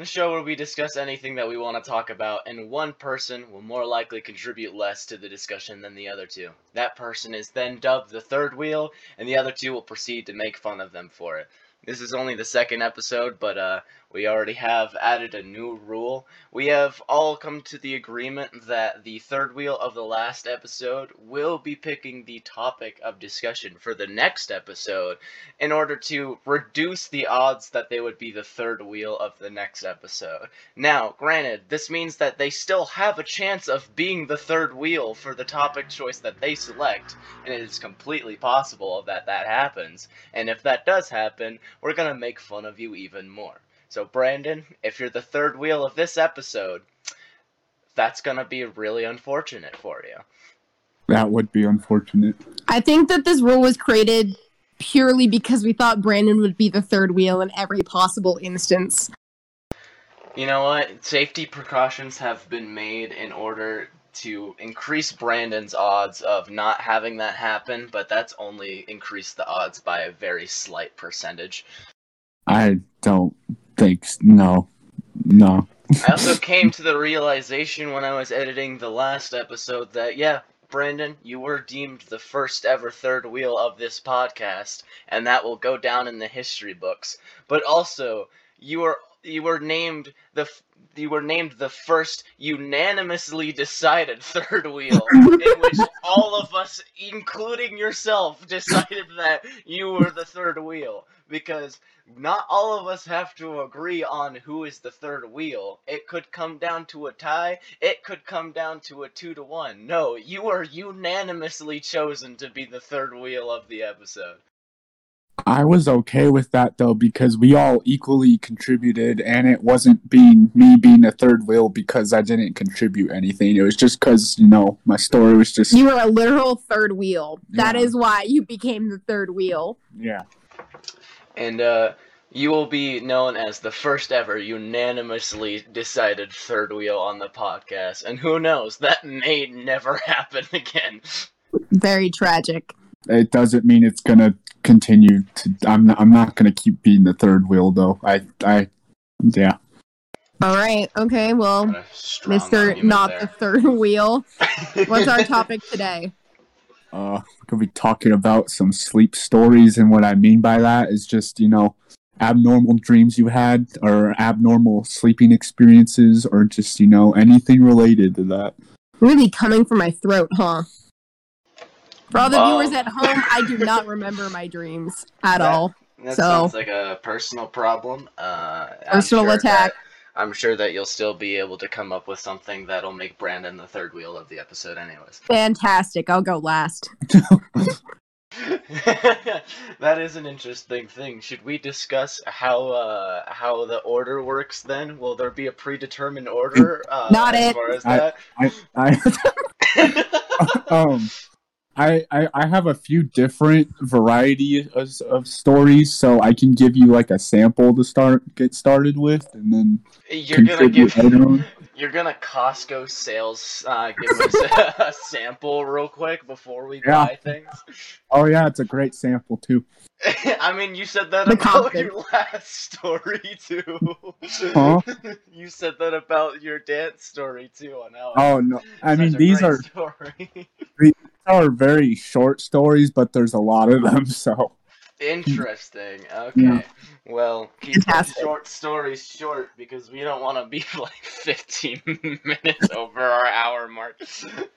the show where we discuss anything that we want to talk about, and one person will more likely contribute less to the discussion than the other two. That person is then dubbed the third wheel, and the other two will proceed to make fun of them for it. This is only the second episode, but uh, we already have added a new rule. We have all come to the agreement that the third wheel of the last episode will be picking the topic of discussion for the next episode in order to reduce the odds that they would be the third wheel of the next episode. Now, granted, this means that they still have a chance of being the third wheel for the topic choice that they select, and it is completely possible that that happens. And if that does happen, we're gonna make fun of you even more. So, Brandon, if you're the third wheel of this episode, that's going to be really unfortunate for you. That would be unfortunate. I think that this rule was created purely because we thought Brandon would be the third wheel in every possible instance. You know what? Safety precautions have been made in order to increase Brandon's odds of not having that happen, but that's only increased the odds by a very slight percentage. I don't think no, no. I also came to the realization when I was editing the last episode that yeah, Brandon, you were deemed the first ever third wheel of this podcast, and that will go down in the history books. But also, you were you were named the you were named the first unanimously decided third wheel, in which all of us, including yourself, decided that you were the third wheel because not all of us have to agree on who is the third wheel. It could come down to a tie. It could come down to a two to one. No, you are unanimously chosen to be the third wheel of the episode. I was okay with that though because we all equally contributed, and it wasn't being me being a third wheel because I didn't contribute anything. It was just because you know my story was just You were a literal third wheel. That Yeah. is why you became the third wheel. yeah. And uh, you will be known as the first ever unanimously decided third wheel on the podcast. And who knows, that may never happen again. Very tragic. It doesn't mean it's gonna continue to. I'm not, I'm not gonna keep being the third wheel though. I I yeah. All right. Okay. Well, What a strong Mr. Not there. the third wheel. What's our topic today? Uh, we're gonna be talking about some sleep stories, and what I mean by that is just you know abnormal dreams you had, or abnormal sleeping experiences, or just you know anything related to that. Really coming from my throat, huh? For all the Wow. viewers at home, I do not remember my dreams at That- all. That So- sounds like a personal problem. Uh, Personal sure attack. that- I'm sure that you'll still be able to come up with something that'll make Brandon the third wheel of the episode, anyways. Fantastic. I'll go last. that is an interesting thing. Should we discuss how uh, how the order works? Then will there be a predetermined order? Uh, Not as it. far as I- that. I I um. I, I, I have a few different variety of, of stories, so I can give you like a sample to start get started with, and then You're gonna give. later. You're gonna Costco sales uh, give us a, a sample real quick before we Yeah. buy things. Oh yeah, it's a great sample too. I mean, you said that The about confidence. your last story too. Huh? you said that about your dance story too. On how Oh no, I such mean a these great are story. Are very short stories, but there's a lot of them. So interesting. Okay, Yeah. well, keep the short stories short because we don't want to be like 15 minutes over our hour mark.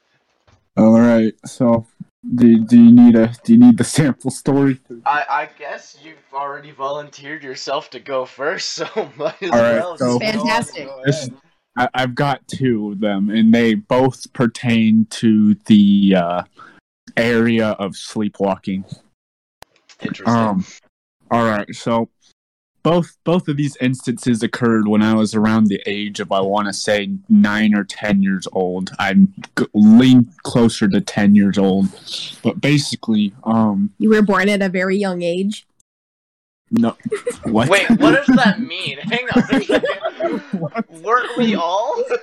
all right, so do, do you need a do you need the sample story? I, I guess you've already volunteered yourself to go first, so might as All right, well. so- go Fantastic. go This- ahead. I, I've got two of them, and they both pertain to the uh, area of sleepwalking. Interesting. Um, all right, so both both of these instances occurred when I was around the age of I want to say nine or ten years old. I'm g- lean closer to ten years old, but basically, um, You were born at a very young age. No, what? Wait, what does that mean? Hang on a. Weren't we all?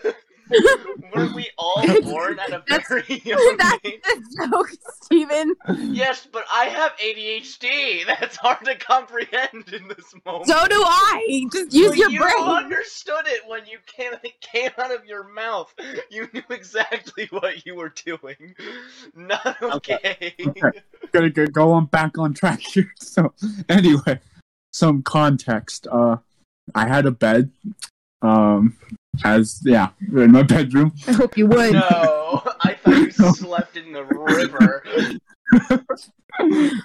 Were we all born at a That's- very young That's age? the joke, Steven. Yes, but I have ADHD. That's hard to comprehend in this moment. So do I. Just use Well, your you brain. understood it when you came it came out of your mouth. You knew exactly what you were doing. Not okay. Okay. Gotta go, go on back on track here. So anyway, some context. Uh, I had a bed. Um, as yeah, in my bedroom. I hope you would. No, I thought you slept in the river.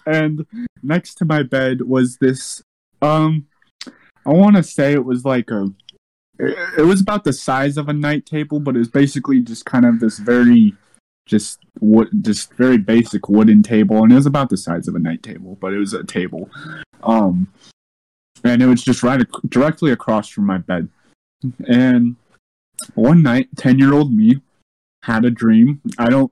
and next to my bed was this um i want to say it was like a it, it was about the size of a night table but it was basically just kind of this very just wood just very basic wooden table and it was about the size of a night table but it was a table um and it was just right ac- directly across from my bed and one night 10 year old me had a dream i don't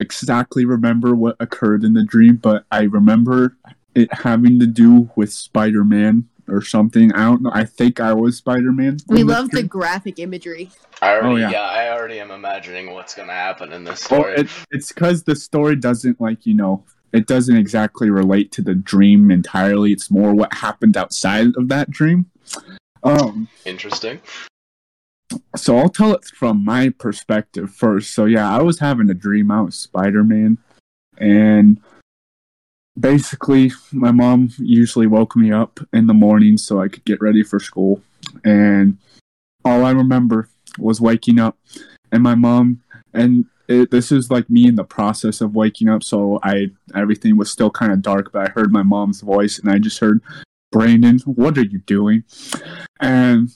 exactly remember what occurred in the dream, but I remember it having to do with Spider Man or something. I don't know. I think I was Spider Man. We love the graphic imagery. I already, Oh, yeah. yeah. I already am imagining what's gonna happen in this Well, story. it, it's because the story doesn't like you know. It doesn't exactly relate to the dream entirely. It's more what happened outside of that dream. Um, Interesting. so I'll tell it from my perspective first. So yeah, I was having a dream. I was Spider Man, and basically, my mom usually woke me up in the morning so I could get ready for school. And all I remember was waking up, and my mom and it, this is like me in the process of waking up. So I everything was still kind of dark, but I heard my mom's voice, and I just heard, "Brandon, what are you doing?" And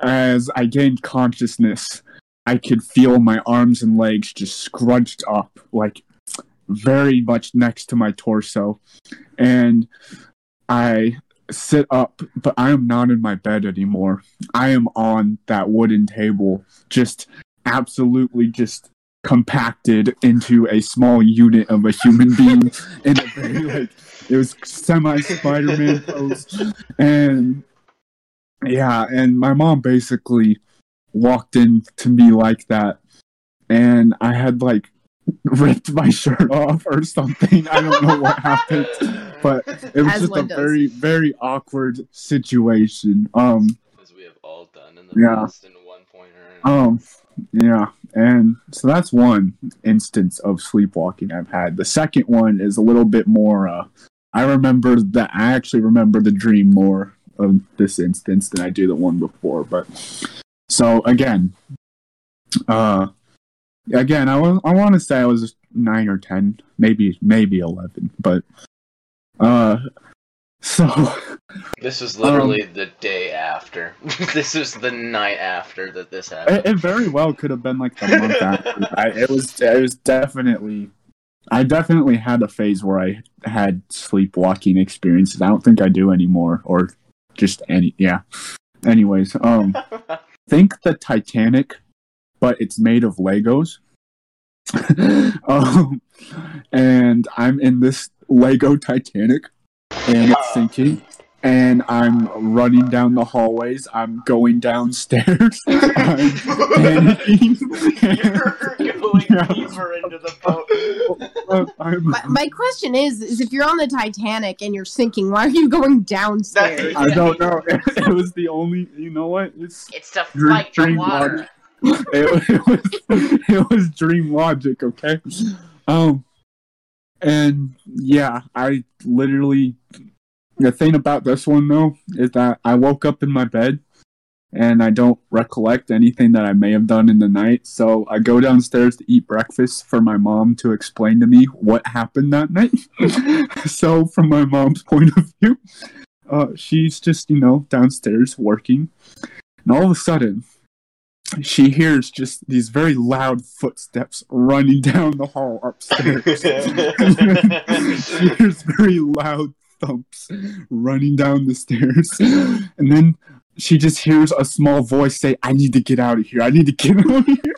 as I gained consciousness, I could feel my arms and legs just scrunched up, like very much next to my torso. And I sit up, but I am not in my bed anymore. I am on that wooden table, just absolutely just compacted into a small unit of a human being in a very like it was semi Spider-Man pose. And yeah, and my mom basically walked in to me like that, and I had like ripped my shirt off or something. I don't know what happened, but it was As just a does. very, very awkward situation. Um, As we have all done in the Yeah. past in one point or another. Um, yeah, and so that's one instance of sleepwalking I've had. The second one is a little bit more. Uh, I remember that I actually remember the dream more of this instance than I do the one before. But so again, uh, again, I was I want to say I was nine or ten, maybe maybe eleven, but uh, so This was Um, literally the day after. this was the night after that this happened. It, it very well could have been like the month after. I, it was. It was definitely. I definitely had a phase where I had sleepwalking experiences. I don't think I do anymore, or just any. Yeah. Anyways, um, think the Titanic, but it's made of Legos. um, and I'm in this Lego Titanic, and it's sinking. And I'm running down the hallways. I'm going downstairs. I'm panicking. You're going Yeah. deeper into the boat. I'm, My, my question is, is if you're on the Titanic and you're sinking, why are you going downstairs? I don't know. It was the only. You know what? It's It's to Dream- fight the dream water. it, it was it was dream logic okay um and yeah i literally the thing about this one though is that i woke up in my bed and i don't recollect anything that i may have done in the night. So i go downstairs to eat breakfast for my mom to explain to me what happened that night. So from my mom's point of view uh, she's just you know downstairs working. And all of a sudden she hears just these very loud footsteps running down the hall upstairs. she hears very loud thumps running down the stairs. And then she just hears a small voice say, I need to get out of here. I need to get out of here.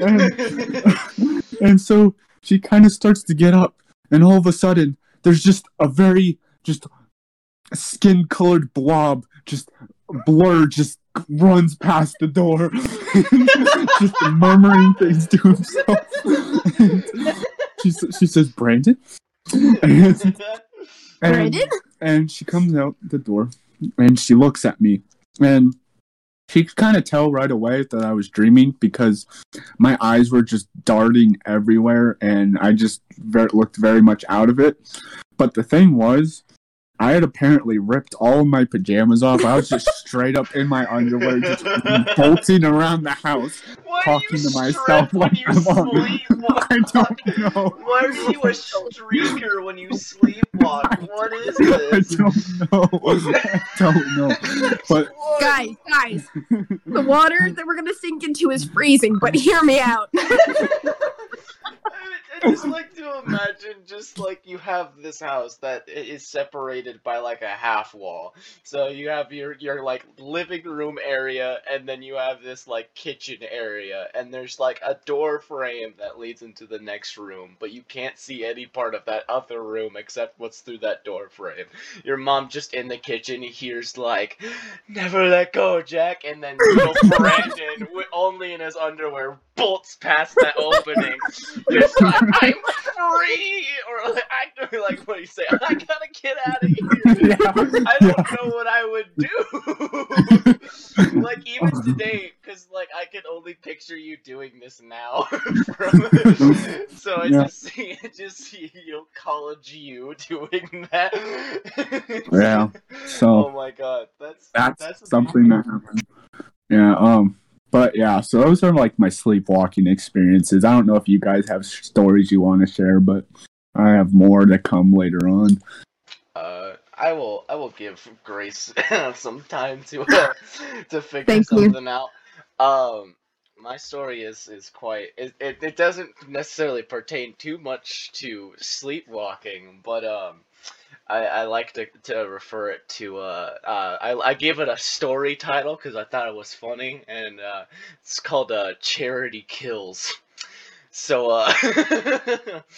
and, and so she kind of starts to get up. And all of a sudden, there's just a very, just skin colored blob, just blur, just runs past the door, just murmuring things to himself. she she says, "Brandon," and, and, Brandon? and she comes out the door and she looks at me and she could kind of tell right away that I was dreaming because my eyes were just darting everywhere and I just ver- looked very much out of it. But the thing was, I had apparently ripped all of my pajamas off. I was just straight up in my underwear, just bolting around the house. Why talking to myself strip when like you I'm on- sleepwalk? I don't know. Why are you a streaker when you sleepwalk? What is this? I don't know. I don't know. But What? Guys, guys, the water that we're gonna sink into is freezing, but hear me out. I just like to imagine just like you have this house that is separated by like a half wall. So you have your your like living room area and then you have this like kitchen area and there's like a door frame that leads into the next room, but you can't see any part of that other room except what's through that door frame. Your mom just in the kitchen hears like never let go, Jack, and then little Brandon only in his underwear bolts past that opening. I'm free, or like I like what do you say? I gotta get out of here. yeah, I don't know what I would do. like even today, because like I can only picture you doing this now. From, so I Yeah. just see, I just see you know, college you doing that. Yeah, so- oh my god, that's that's, that's something that happened. Yeah. Um. But yeah, so those are like my sleepwalking experiences. I don't know if you guys have stories you want to share, but I have more to come later on. Uh, I will. I will give Grace some time to uh, to figure Thank you. something out. Um, my story is is quite. It, it it doesn't necessarily pertain too much to sleepwalking, but um, I, I like to to refer it to uh, uh I I gave it a story title because I thought it was funny, and uh, it's called uh Charity Kills. So uh,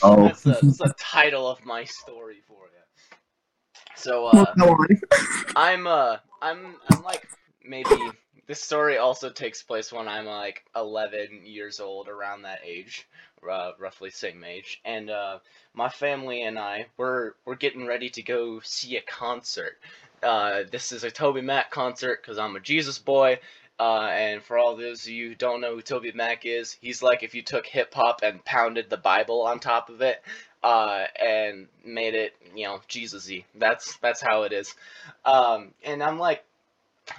Oh. that's the, that's the title of my story for you. So uh, on. I'm uh I'm I'm like maybe this story also takes place when I'm like 11 years old, around that age, uh, roughly same age, and uh, my family and I we're we're getting ready to go see a concert. Uh, this is a Toby Mac concert because I'm a Jesus boy. Uh, and for all those of you who don't know who Toby Mac is, he's like if you took hip hop and pounded the Bible on top of it, uh, and made it, you know, Jesus-y. That's that's how it is. Um, and I'm like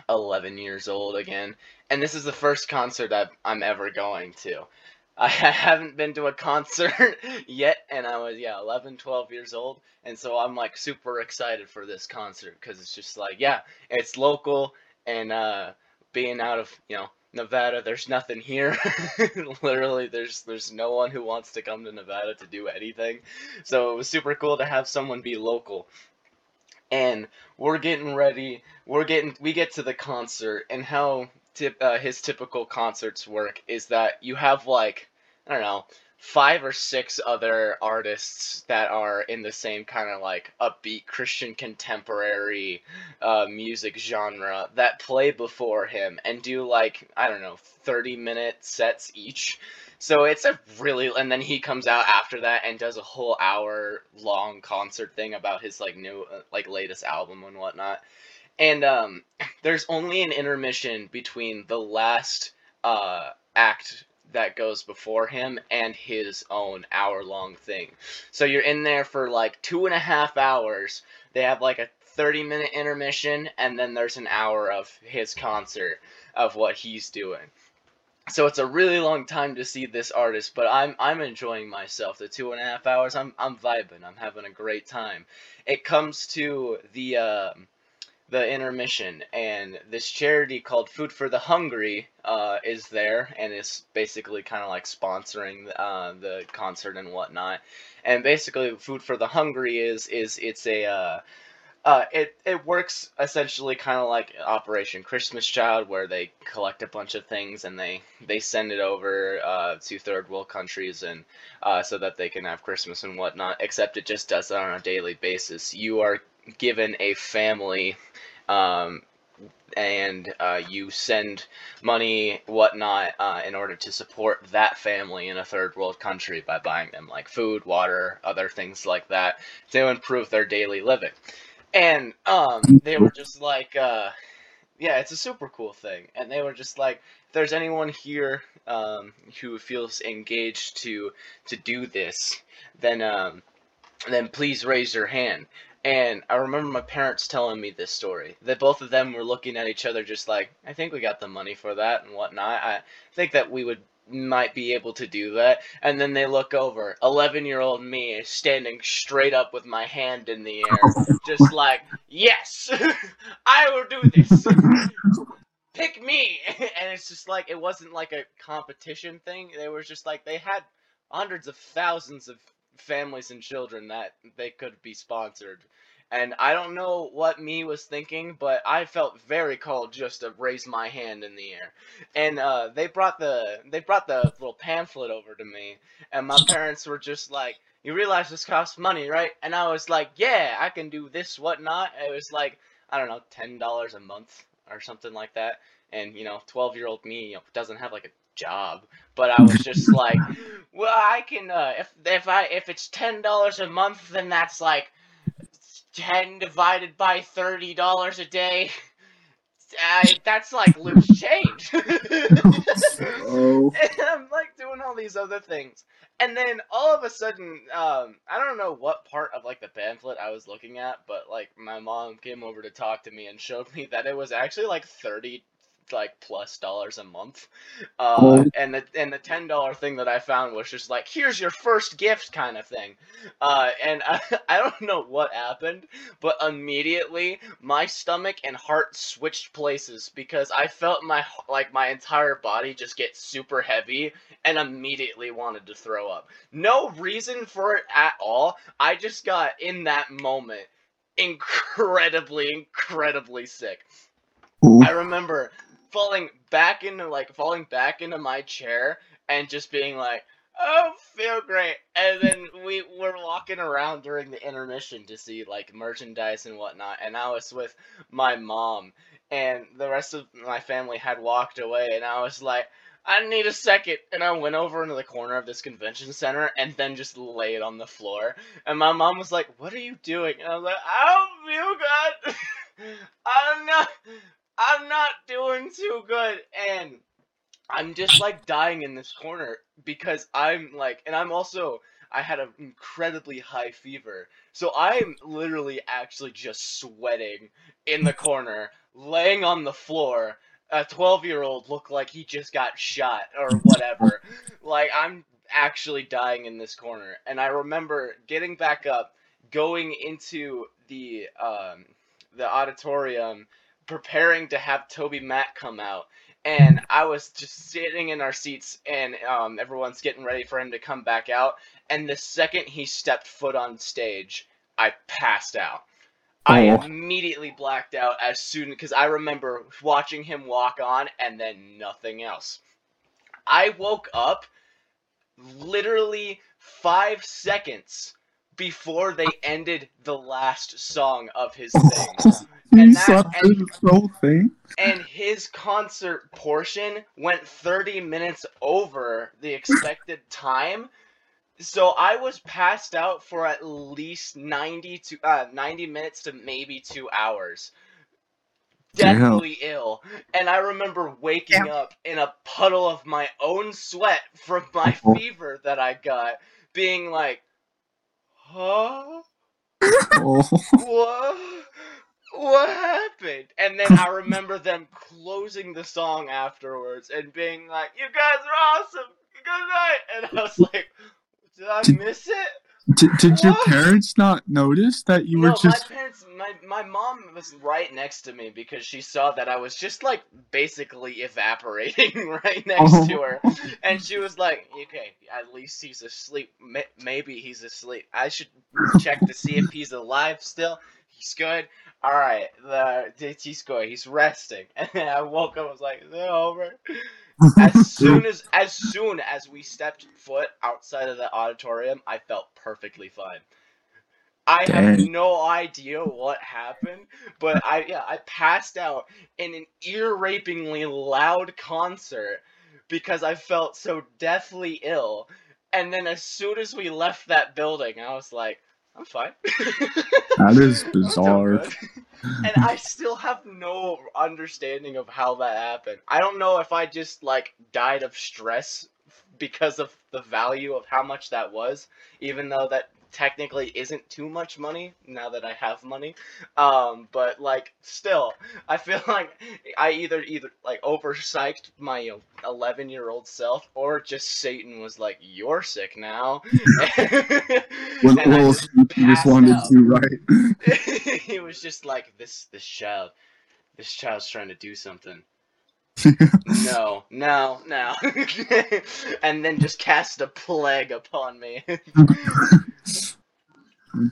11 years old again, and this is the first concert I've, I'm ever going to. I haven't been to a concert yet, and I was yeah 11, 12 years old, and so I'm like super excited for this concert because it's just like yeah, it's local, and uh, being out of you know Nevada, there's nothing here. Literally, there's there's no one who wants to come to Nevada to do anything. So it was super cool to have someone be local. And we're getting ready. We're getting we get to the concert and how tip, uh, his typical concerts work is that you have like I don't know five or six other artists that are in the same kind of like upbeat Christian contemporary uh, music genre that play before him and do like I don't know 30 minute sets each. So it's a really and then he comes out after that and does a whole hour long concert thing about his like new uh, like latest album and whatnot. And um there's only an intermission between the last uh act that goes before him and his own hour long thing. So you're in there for like two and a half hours. They have like a 30 minute intermission and then there's an hour of his concert of what he's doing. So it's a really long time to see this artist, but I'm I'm enjoying myself. The two and a half hours, I'm I'm vibing. I'm having a great time. It comes to the um the intermission, and this charity called Food for the Hungry uh, is there, and is basically kind of like sponsoring uh, the concert and whatnot. And basically, Food for the Hungry is is it's a uh, uh, it it works essentially kind of like Operation Christmas Child, where they collect a bunch of things and they they send it over uh, to third world countries and uh, so that they can have Christmas and whatnot. Except it just does that on a daily basis. You are given a family um, and uh, you send money, whatnot, uh, in order to support that family in a third world country by buying them like food, water, other things like that to improve their daily living. And um, they were just like, uh, yeah, it's a super cool thing. And they were just like, if there's anyone here um, who feels engaged to to do this, then um, then please raise your hand. And I remember my parents telling me this story. That both of them were looking at each other just like, I think we got the money for that and whatnot. I think that we would might be able to do that. And then they look over. 11 year old me is standing straight up with my hand in the air. Just like, yes, I will do this. Pick me. And it's just like, it wasn't like a competition thing. They were just like, they had hundreds of thousands of families and children that they could be sponsored. And I don't know what me was thinking, but I felt very called just to raise my hand in the air. And uh, they brought the they brought the little pamphlet over to me, and my parents were just like, "You realize this costs money, right?" And I was like, "Yeah, I can do this, whatnot." It was like I don't know, ten dollars a month or something like that. And you know, twelve year old me you know, doesn't have like a job, but I was just like, well, I can uh, if if I if it's ten dollars a month, then that's like ten divided by thirty dollars a day. That's like loose change. Oh. and I'm like doing all these other things. And then all of a sudden, um, I don't know what part of like the pamphlet I was looking at, but like my mom came over to talk to me and showed me that it was actually like thirty like plus dollars a month. Uh, Oh. and the and the ten dollar thing that I found was just like here's your first gift kind of thing. Uh, and I, I don't know what happened, but immediately my stomach and heart switched places because I felt my like my entire body just get super heavy and immediately wanted to throw up. No reason for it at all. I just got in that moment incredibly incredibly sick. I remember falling back into like falling back into my chair and just being like, "Oh, feel great." And then we were walking around during the intermission to see like merchandise and whatnot, and I was with my mom, and the rest of my family had walked away, and I was like. I need a second, and I went over into the corner of this convention center and then just laid on the floor. And my mom was like, "What are you doing?" And I was like, "I don't feel good. I'm not. I'm not doing too good, and I'm just like dying in this corner because I'm like, and I'm also I had an incredibly high fever, so I'm literally actually just sweating in the corner, laying on the floor. A 12 year old looked like he just got shot or whatever. like I'm actually dying in this corner, and I remember getting back up, going into the um, the auditorium preparing to have Toby Mac come out. And I was just sitting in our seats, and um, everyone's getting ready for him to come back out. And the second he stepped foot on stage, I passed out. I Oh. immediately blacked out as soon because I remember watching him walk on and then nothing else. I woke up literally five seconds before they ended the last song of his thing And that- and- through the whole thing? and his concert portion went 30 minutes over the expected time so i was passed out for at least 90 to uh, 90 minutes to maybe two hours Damn. deathly ill and i remember waking up in a puddle of my own sweat from my Oh. fever that i got being like huh Oh. what? What happened? And then I remember them closing the song afterwards and being like, "You guys are awesome. Good night." And I was like, "Did I miss it?" Did, did your parents not notice that you no, were just my parents, my my mom was right next to me because she saw that I was just like basically evaporating right next Oh. to her, oh. and she was like, "Okay, at least he's asleep. Maybe he's asleep. I should check to see if he's alive still. He's good. All right, the he's good. He's resting." And then I woke up. I was like, "Is it over?" As soon as as soon as we stepped foot outside of the auditorium, I felt perfectly fine. I have no idea what happened, but I yeah I passed out in an ear-rapingly loud concert because I felt so deathly ill. And then as soon as we left that building, I was like, I'm fine. That is bizarre. and I still have no understanding of how that happened. I don't know if I just like died of stress because of the value of how much that was, even though that technically isn't too much money now that I have money. Um, but like still, I feel like I either either like overpsyched my 11 year old self or just Satan was like, "You're sick now." Well, well just you just passed wanted out. to, right? he was just like this this child this child's trying to do something no no no and then just cast a plague upon me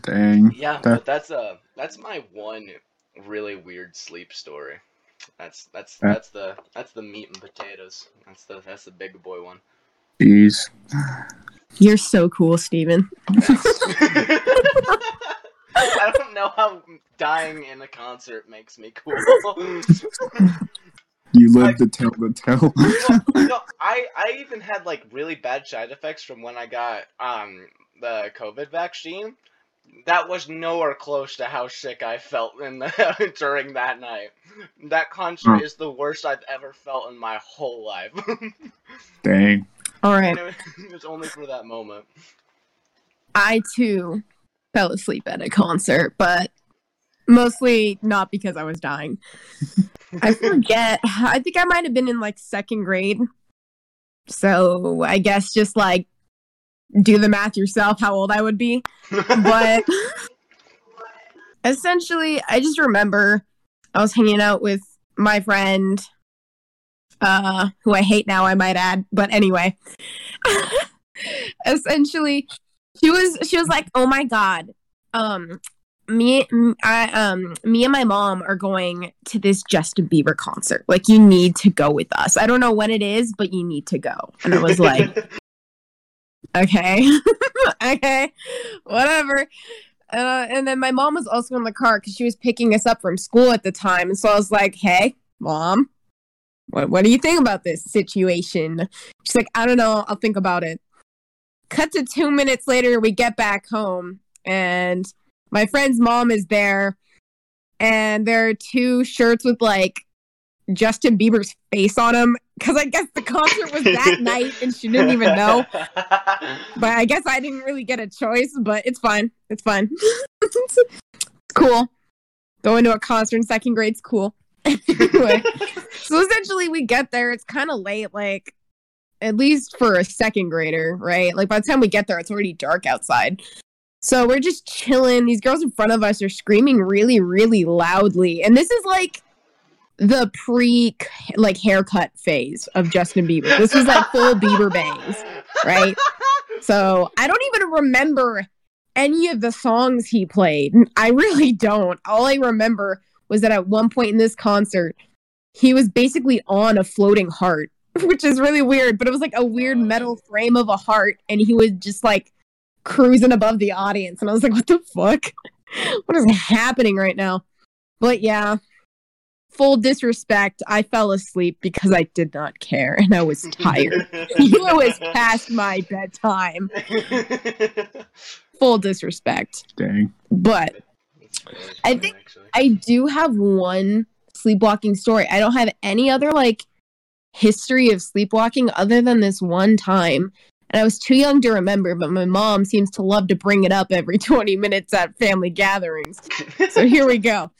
Dang. yeah That- but that's uh that's my one really weird sleep story that's that's Yeah. that's the that's the meat and potatoes that's the that's the big boy one Jeez. You're so cool, Steven. I don't know how dying in a concert makes me cool. You live Like- to tell the tale. well, no, I I even had like really bad side effects from when I got um the COVID vaccine. That was nowhere close to how sick I felt in the, during that night. That concert Huh. is the worst I've ever felt in my whole life. Dang. All right. And it was only for that moment. I too fell asleep at a concert, but mostly not because I was dying. I forget. I think I might have been in like second grade. So I guess just like do the math yourself how old I would be. But essentially, I just remember I was hanging out with my friend, uh, who I hate now, I might add. But anyway, essentially, she was she was like, "Oh my god, um, me, I, um, me and my mom are going to this Justin Bieber concert. Like, you need to go with us. I don't know when it is, but you need to go." And I was like, okay. Okay. Whatever. Uh, and then my mom was also in the car because she was picking us up from school at the time. And so i was like hey mom what, what do you think about this situation? She's like i don't know. I'll think about it. Cut to two minutes later we get back home and my friend's mom is there and there are two shirts with like justin bieber's face on him because i guess the concert was that night and she didn't even know but I guess I didn't really get a choice, but it's fine. It's fine. it's cool. Going to a concert in second grade's cool. anyway, so essentially we get there, it's kind of late, like at least for a second grader, right? Like by the time we get there, it's already dark outside. So we're just chilling. These girls in front of us are screaming really, really loudly. And this is like the pre like haircut phase of Justin Bieber. This was like full Bieber bangs, right? So I don't even remember any of the songs he played. I really don't. All I remember was that at one point in this concert, he was basically on a floating heart, which is really weird, but it was like a weird Oh. metal frame of a heart, and he was just like cruising above the audience. And I was like, what the fuck? What is happening right now? But yeah, full disrespect. I fell asleep because I did not care and I was tired. it was past my bedtime. Full disrespect. Dang. But I think- actually. I do have one sleepwalking story. I don't have any other like history of sleepwalking other than this one time. And I was too young to remember, but my mom seems to love to bring it up every 20 minutes at family gatherings. So here we go.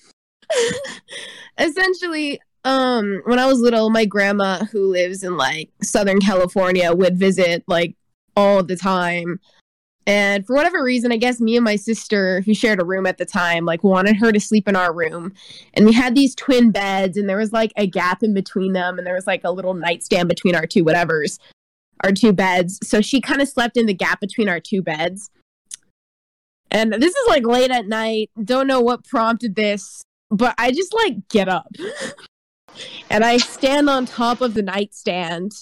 Essentially, um, when I was little, my grandma, who lives in like Southern California, would visit like all the time. And for whatever reason, I guess me and my sister, who shared a room at the time, like wanted her to sleep in our room. And we had these twin beds, and there was like a gap in between them, and there was like a little nightstand between our two whatevers, our two beds. So she kind of slept in the gap between our two beds. And this is like late at night. Don't know what prompted this, but I just like get up and I stand on top of the nightstand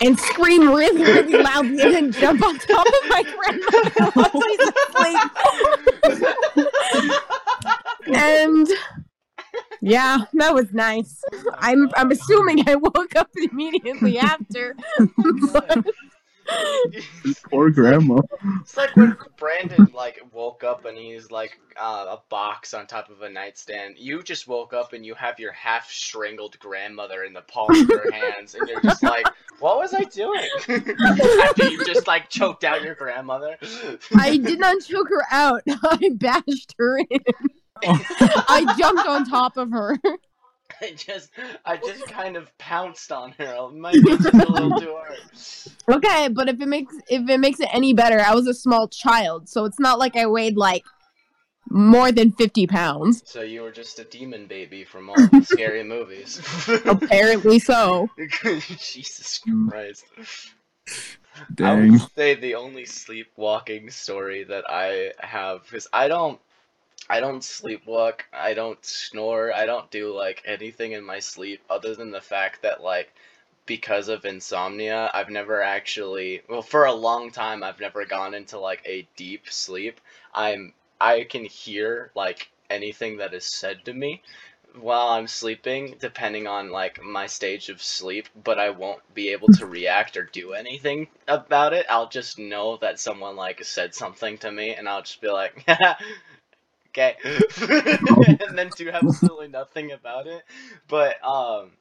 and scream really, really loudly and then jump on top of my grandmother while she's asleep. and yeah, that was nice. I'm I'm assuming I woke up immediately after. but Poor grandma. It's like when Brandon like woke up and he's like uh, a box on top of a nightstand. You just woke up and you have your half strangled grandmother in the palm of your hands, and you're just like, "What was I doing?" After you just like choked out your grandmother. I did not choke her out. I bashed her in. I jumped on top of her. I just, I just kind of pounced on her. It might be just a little too hard. Okay, but if it makes if it makes it any better, I was a small child, so it's not like I weighed like more than fifty pounds. So you were just a demon baby from all the scary movies. Apparently so. Jesus. Christ. I would say the only sleepwalking story that I have because I don't I don't sleepwalk, I don't snore, I don't do like anything in my sleep other than the fact that like because of insomnia, I've never actually well for a long time I've never gone into like a deep sleep. I'm I can hear like anything that is said to me while I'm sleeping, depending on like my stage of sleep, but I won't be able to react or do anything about it. I'll just know that someone like said something to me, and I'll just be like, okay, and then do absolutely nothing about it. But um,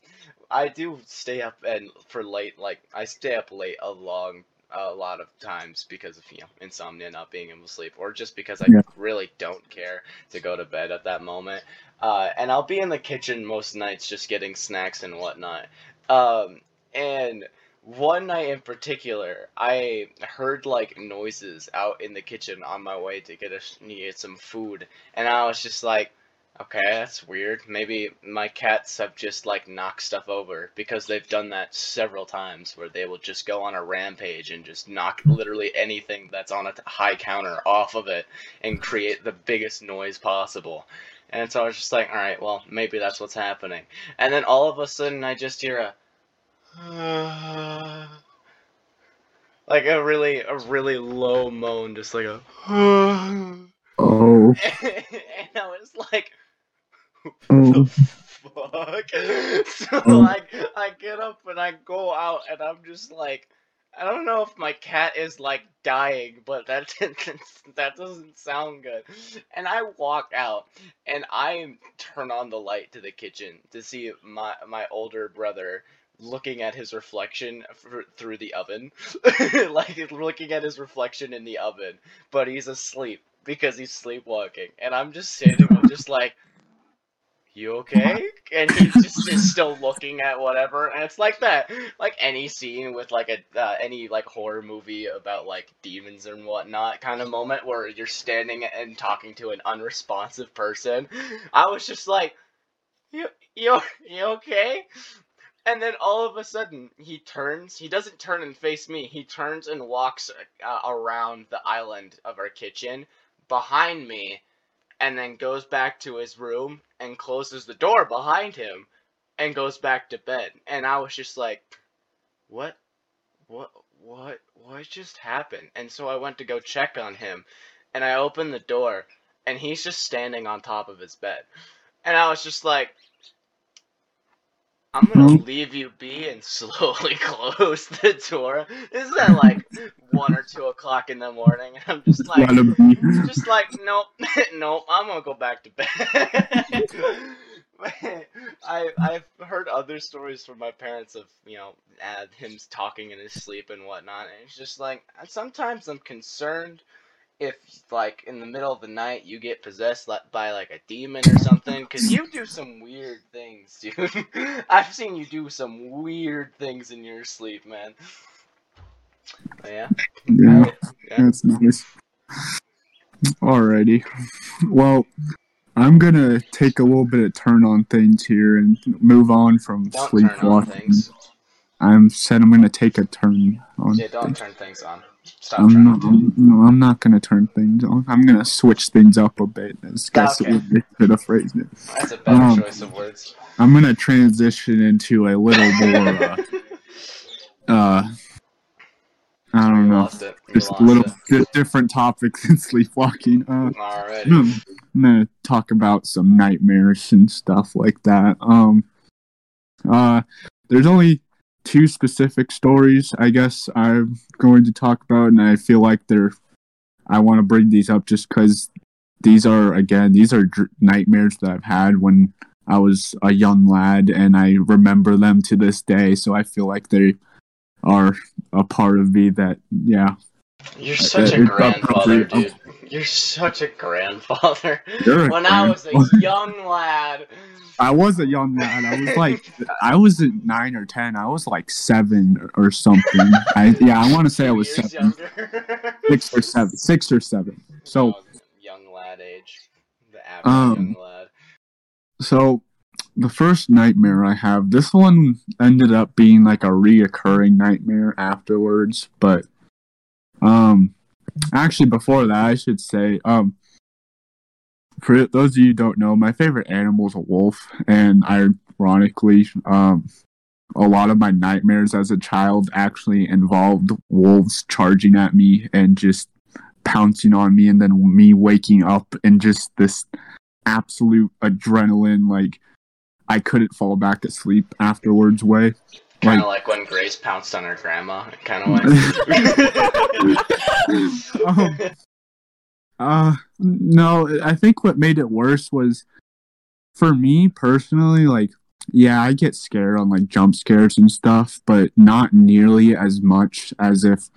I do stay up and for late, like I stay up late a long. A lot of times because of you know insomnia, not being able to sleep, or just because I Yeah. really don't care to go to bed at that moment. Uh, and I'll be in the kitchen most nights just getting snacks and whatnot. Um, and one night in particular, I heard like noises out in the kitchen on my way to get a some food, and I was just like, okay, that's weird. Maybe my cats have just like knocked stuff over because they've done that several times where they will just go on a rampage and just knock literally anything that's on a high counter off of it and create the biggest noise possible. And so I was just like, all right, well, maybe that's what's happening. And then all of a sudden, I just hear a like a really a really low moan, just like a. Oh. and I was like, Oh. fuck. So Oh. like I get up and I go out and I'm just like I don't know if my cat is like dying, but that that doesn't sound good. And I walk out and I turn on the light to the kitchen to see my my older brother looking at his reflection through the oven, like looking at his reflection in the oven, but he's asleep because he's sleepwalking, and I'm just sitting just like, "You okay?" And he just is still looking at whatever, and it's like that, like any scene with like a uh, any like horror movie about like demons and whatnot kind of moment where you're standing and talking to an unresponsive person. I was just like, "You you you okay?" And then all of a sudden, he turns. He doesn't turn and face me. He turns and walks uh, around the island of our kitchen behind me, and then goes back to his room and closes the door behind him and goes back to bed. And I was just like, what? What? What? What just happened? And so I went to go check on him, and I opened the door, and he's just standing on top of his bed. And I was just like, I'm gonna Mhm. leave you be and slowly close the door. This is at like one or two o'clock in the morning. I'm just like, just like, nope, nope, I'm gonna go back to bed. I I've heard other stories from my parents of you know uh, him talking in his sleep and whatnot, and it's just like sometimes I'm concerned if like in the middle of the night you get possessed by like a demon or something because you do some weird things dude i've seen you do some weird things in your sleep man But yeah Yeah, yeah. that's nice. Alrighty. Well, I'm gonna take a little bit of turn on things here and move on from don't turn on sleepwalking. things I'm said I'm gonna take a turn on. yeah don't things. turn things on stop I'm not. I'm, no, I'm not gonna turn things on. I'm gonna switch things up a bit. As guess Okay. have phrased it. that's a better Um, choice of words I'm gonna transition into a little more. Uh, uh, I don't You know. lost it. You Just lost little it. di- different topics in sleepwalking. Uh, Alrighty. Hmm. I'm gonna talk about some nightmares and stuff like that. Um, uh, there's only two specific stories, I guess, I'm going to talk about, and I feel like they're. I want to bring these up just because these are again these are dr- nightmares that I've had when I was a young lad, and I remember them to this day. So I feel like they are a part of me. That yeah, You're such a it's grandfather, dude. You're such a grandfather. You're a When I was a young lad. I was a young lad. I was like, I was nine or ten. I was like seven or, something. I yeah, I want to say I was years seven, younger. six or seven, six or seven. So Oh, young lad age. The average Um, young lad. so the first nightmare I have, this one ended up being like a reoccurring nightmare afterwards, but um actually before that I should say um for those of you who don't know, my favorite animal is a wolf, and ironically, um a lot of my nightmares as a child actually involved wolves charging at me and just pouncing on me and then me waking up and just this absolute adrenaline like I couldn't fall back asleep afterwards way. Kind of like- like when Grace pounced on her grandma. Kind of um, uh no, I think what made it worse was for me personally like yeah, I get scared on like jump scares and stuff, but not nearly as much as if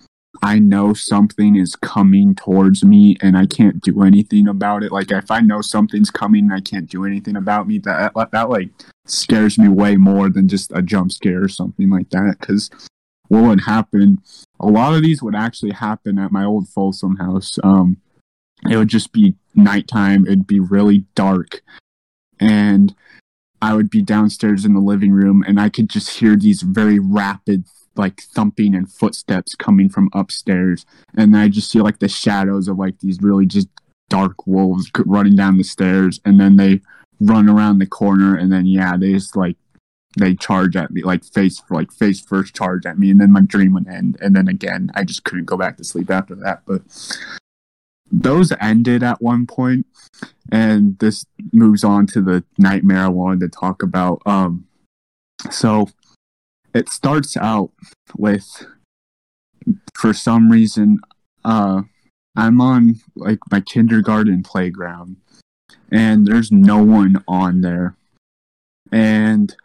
I know something is coming towards me and I can't do anything about it. Like if I know something's coming and I can't do anything about me, that that, that like scares me way more than just a jump scare or something like that. Because what would happen? A lot of these would actually happen at my old Folsom house. Um, it would just be nighttime. It'd be really dark, and I would be downstairs in the living room, and I could just hear these very rapid like thumping and footsteps coming from upstairs and I just see like the shadows of like these really just dark wolves running down the stairs and then they run around the corner and then yeah they just like they charge at me like face like face first charge at me and then my dream would end and then again I just couldn't go back to sleep after that but those ended at one point and this moves on to the nightmare I wanted to talk about um so it starts out with for some reason uh i'm on like my kindergarten playground and there's no one on there and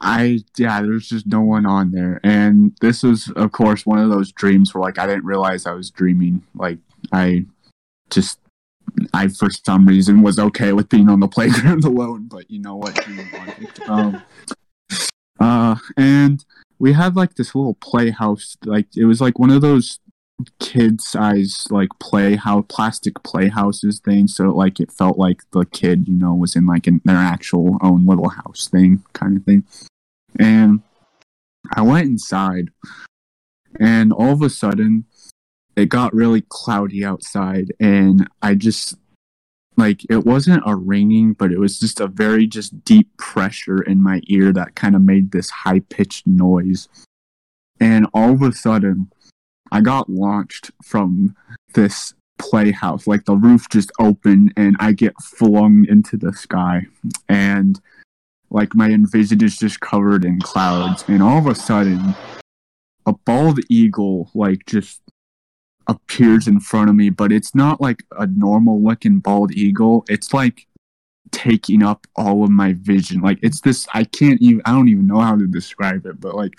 i yeah there's just no one on there. And this was of course one of those dreams where like i didn't realize i was dreaming. Like i just i for some reason was okay with being on the playground alone but you know what? Um uh, and we had like this little playhouse, like it was like one of those kid size like play playhouse plastic playhouses thing. So like it felt like the kid, you know, was in like an, their actual own little house thing kind of thing. And I went inside, and all of a sudden, it got really cloudy outside, and I just like it wasn't a ringing but it was just a very just deep pressure in my ear that kind of made this high pitched noise and all of a sudden i got launched from this playhouse like the roof just opened and i get flung into the sky and like my envision is just covered in clouds and all of a sudden a bald eagle like just appears in front of me, but it's not like a normal looking bald eagle. It's like taking up all of my vision. Like it's this I can't even I don't even know how to describe it, but like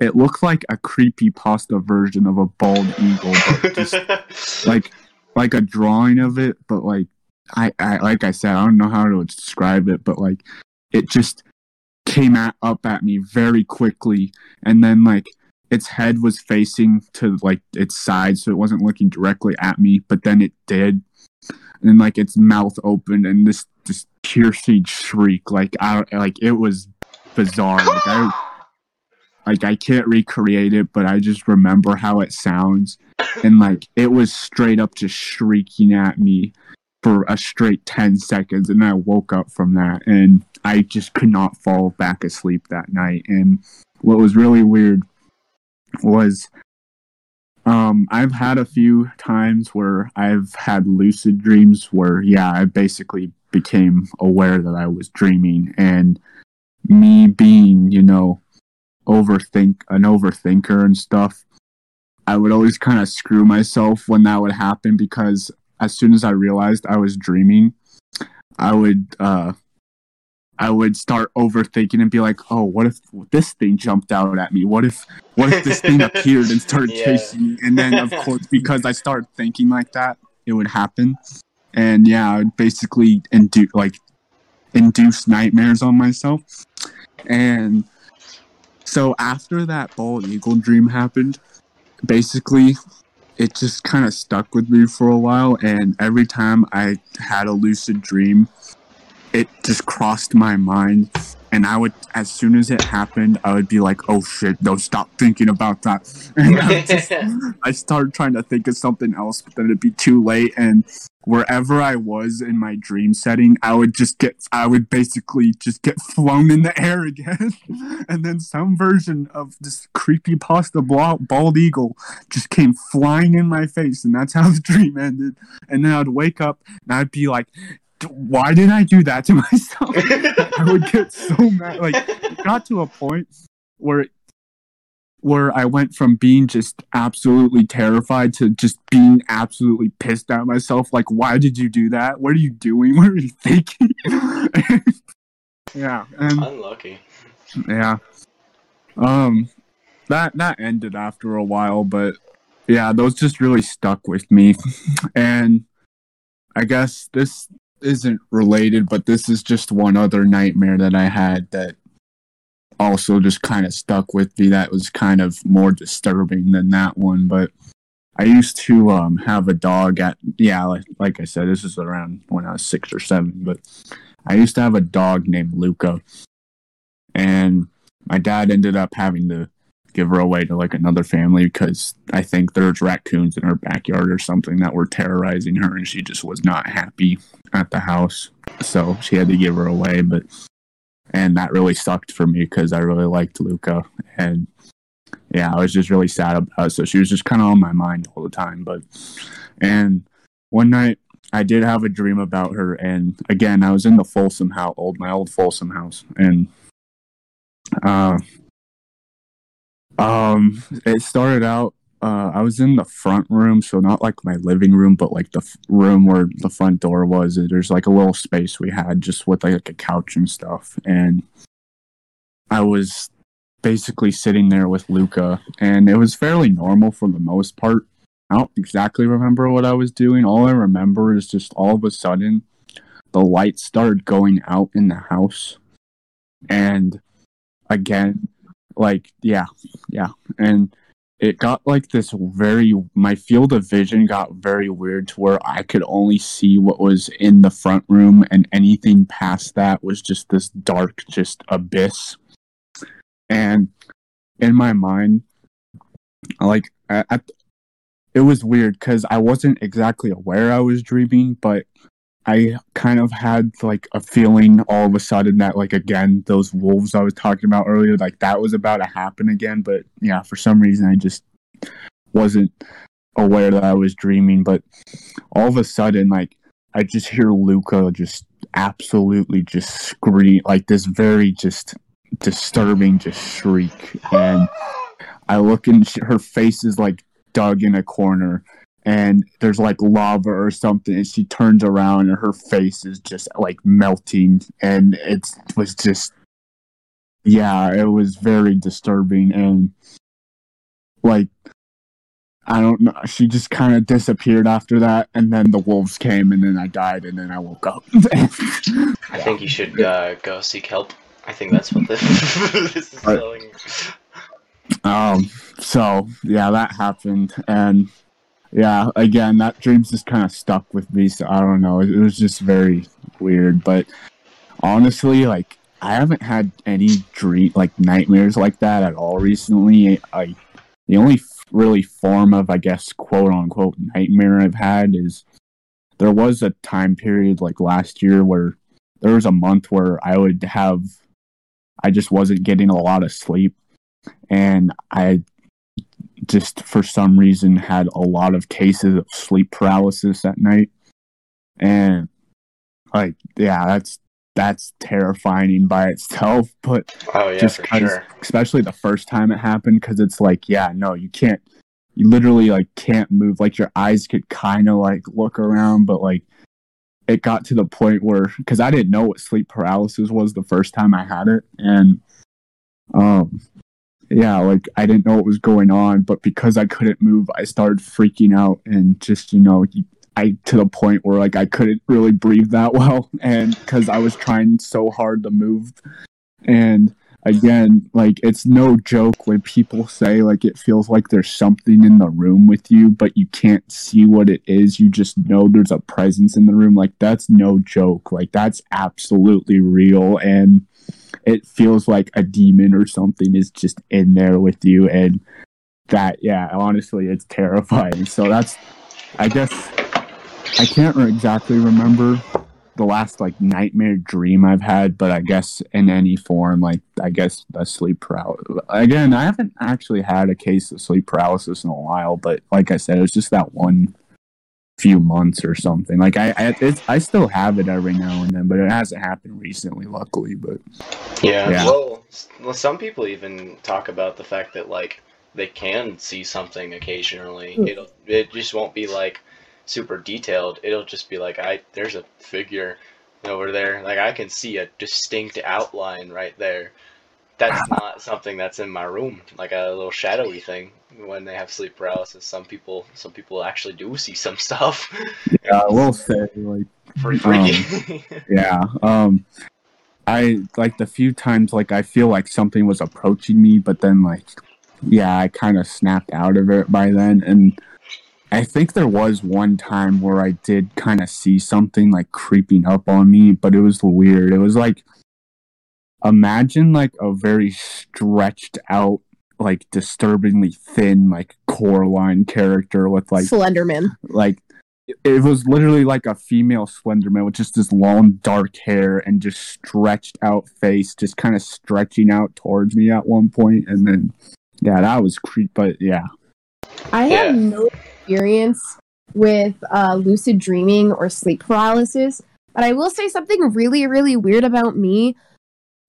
it looked like a creepy pasta version of a bald eagle, but just like like a drawing of it, but like I, I like I said, I don't know how to describe it, but like it just came at, up at me very quickly and then like its head was facing to like its side so it wasn't looking directly at me but then it did. And like its mouth opened and this this piercing shriek like i like it was bizarre. Like i like i can't recreate it but i just remember how it sounds. And like it was straight up just shrieking at me for a straight 10 seconds and i woke up from that and i just could not fall back asleep that night. And what was really weird was Um, I've had a few times where I've had lucid dreams where, yeah, I basically became aware that I was dreaming, and me being, you know, overthink an overthinker and stuff. I would always kind of screw myself when that would happen because as soon as I realized I was dreaming, I would uh I would start overthinking and be like, "Oh, what if this thing jumped out at me? What if what if this thing appeared and started Yeah. chasing me?" And then of course because I started thinking like that, it would happen. And yeah, I would basically induce like induce nightmares on myself. And so after that bald eagle dream happened, basically it just kind of stuck with me for a while and every time i had a lucid dream it just crossed my mind. And i would as soon as it happened i would be like oh shit no stop thinking about that. And I, just, I started trying to think of something else but then it'd be too late. And wherever i was in my dream setting i would just get i would basically just get flown in the air again. And then some version of this creepy pasta bald eagle just came flying in my face. And that's how the dream ended. And then i'd wake up and i'd be like "D- why did i do that to myself i would get so mad like it got to a point where where i went from being just absolutely terrified to just being absolutely pissed at myself like why did you do that what are you doing what are you thinking yeah and Unlucky. yeah. Um that that ended after a while, but yeah, those just really stuck with me. And I guess this isn't related, but this is just one other nightmare that I had that also just kind of stuck with me. That was kind of more disturbing than that one, but I used to um have a dog at yeah, like, like I said, this is around when I was 6 or 7, but I used to have a dog named Luca. And my dad ended up having to give her away to like another family because I think there's raccoons in her backyard or something that were terrorizing her and she just was not happy at the house. So she had to give her away, but and that really sucked for me because I really liked Luca and yeah, I was just really sad about it. So she was just kind of on my mind all the time. But and one night I did have a dream about her, and again I was in the Folsom house, old my old Folsom house, and uh, um, it started out. Uh, I was in the front room, so not like my living room, but like the f- room where the front door was. There's like a little space we had just with like a couch and stuff, and I was basically sitting there with Luca, and it was fairly normal for the most part. I don't exactly remember what I was doing. All I remember is just all of a sudden the lights started going out in the house, and again like yeah yeah. And it got like this very my field of vision got very weird to where i could only see what was in the front room and anything past that was just this dark just abyss. And in my mind like at, it was weird because i wasn't exactly aware i was dreaming but I kind of had like a feeling all of a sudden that like again those wolves I was talking about earlier like that was about to happen again but yeah for some reason I just wasn't aware that I was dreaming but all of a sudden like I just hear Luca just absolutely just scream like this very just disturbing just shriek and I look and she, her face is like dug in a corner and there's like lava or something and she turns around and her face is just like melting and it was just yeah it was very disturbing and like i don't know she just kind of disappeared after that and then the wolves came and then i died and then i woke up I think you should uh, go seek help. I think that's what this, this is telling you. Um, so yeah, that happened, and yeah, again, that dream's just kind of stuck with me. So I don't know, it, it was just very weird. But honestly, like I haven't had any dream like nightmares like that at all recently. I the only really form of I guess quote unquote nightmare I've had is there was a time period like last year where there was a month where I would have I just wasn't getting a lot of sleep and I just for some reason had a lot of cases of sleep paralysis at night. And like yeah, that's that's terrifying by itself, but Oh yeah, just 'cause- sure. especially the first time it happened because it's like yeah no you can't you literally like can't move like your eyes could kind of like look around but like it got to the point where because i didn't know what sleep paralysis was the first time i had it and um yeah like i didn't know what was going on but because i couldn't move i started freaking out and just you know I to the point where like I couldn't really breathe that well, and because I was trying so hard to move, and again, like it's no joke when people say like it feels like there's something in the room with you, but you can't see what it is. You just know there's a presence in the room. Like that's no joke. Like that's absolutely real, and it feels like a demon or something is just in there with you, and that yeah, honestly, it's terrifying. So that's, I guess, I can't exactly remember the last like nightmare dream I've had, but I guess in any form, like I guess a sleep paralysis. Again, I haven't actually had a case of sleep paralysis in a while, but like I said, it was just that one few months or something. Like I, I, it's, I still have it every now and then, but it hasn't happened recently, luckily. But Yeah. Yeah. Well, well, some people even talk about the fact that like they can see something occasionally. Hmm. It'll it just won't be like super detailed. It'll just be like I there's a figure over there. Like I can see a distinct outline right there. That's not something that's in my room, like a little shadowy thing. When they have sleep paralysis, some people some people actually do see some stuff. yeah, I will say like. Pretty Um, yeah um i like the few times like i feel like something was approaching me but then like yeah i kind of snapped out of it by then and i think there was one time where i did kind of see something like creeping up on me but it was weird it was like imagine like a very stretched out like disturbingly thin like Coraline character with like Slenderman. like it- it was literally like a female Slenderman with just this long dark hair and just stretched out face, just kind of stretching out towards me at one point, and then yeah, that was creep. But yeah, I Yeah. have no experience with uh, lucid dreaming or sleep paralysis, but I will say something really, really weird about me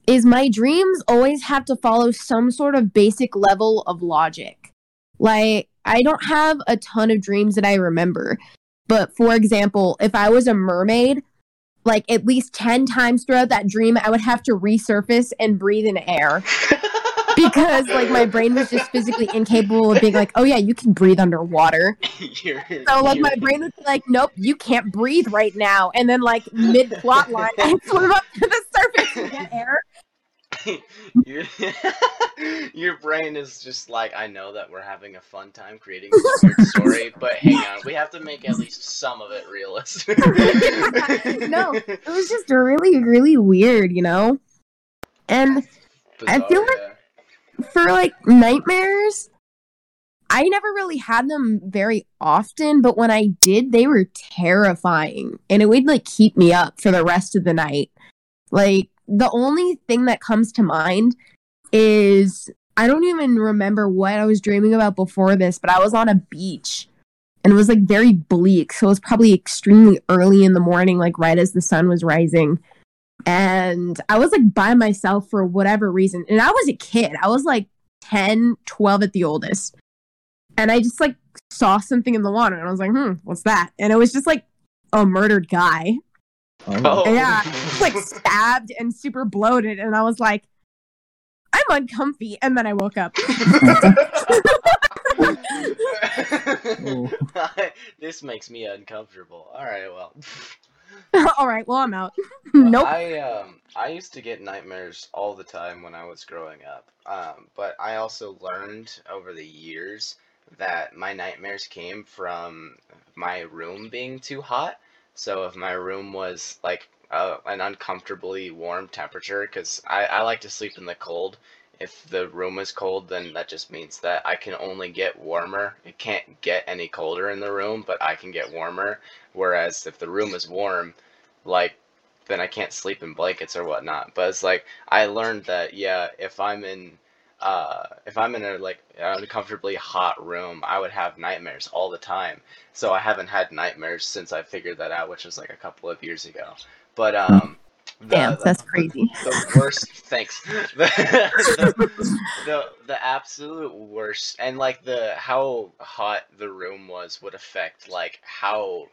is my dreams always have to follow some sort of basic level of logic. Like, I don't have a ton of dreams that I remember, but for example, if I was a mermaid, like at least 10 times throughout that dream, I would have to resurface and breathe in air because like my brain was just physically incapable of being like, oh yeah, you can breathe underwater. You're- So like my brain would be like, nope, you can't breathe right now. And then like mid plot line, I swim up to the surface and get air. your, your brain is just like I know that we're having a fun time creating this weird story, but hang on, we have to make at least some of it realistic. No, It was just really, really weird, you know. And I feel like- yeah. for like nightmares, I never really had them very often, but when I did, they were terrifying and it would like keep me up for the rest of the night. Like the only thing that comes to mind is I don't even remember what I was dreaming about before this, but I was on a beach and it was like very bleak. So it was probably extremely early in the morning, like right as the sun was rising. And I was like by myself for whatever reason. And I was a kid. I was like 10, 12 at the oldest. And I just like saw something in the water and I was like, hmm, what's that? And it was just like a murdered guy. Oh. Yeah, like stabbed and super bloated. And I was like, I'm uncomfy. And then I woke up. this makes me uncomfortable. All right, well. All right, well, I'm out. nope. I um I used to get nightmares all the time when I was growing up. Um, but I also learned over the years that my nightmares came from my room being too hot. So if my room was like uh, an uncomfortably warm temperature, because I, I like to sleep in the cold. If the room is cold, then that just means that I can only get warmer. It can't get any colder in the room, but I can get warmer. Whereas if the room is warm, like then I can't sleep in blankets or whatnot. But it's like I learned that yeah, if I'm in uh, if I'm in a like uncomfortably hot room, I would have nightmares all the time. So I haven't had nightmares since I figured that out, which was like a couple of years ago. But um, the, Damn, the- that's crazy. the worst thanks the, the, the the absolute worst and like the how hot the room was would affect like how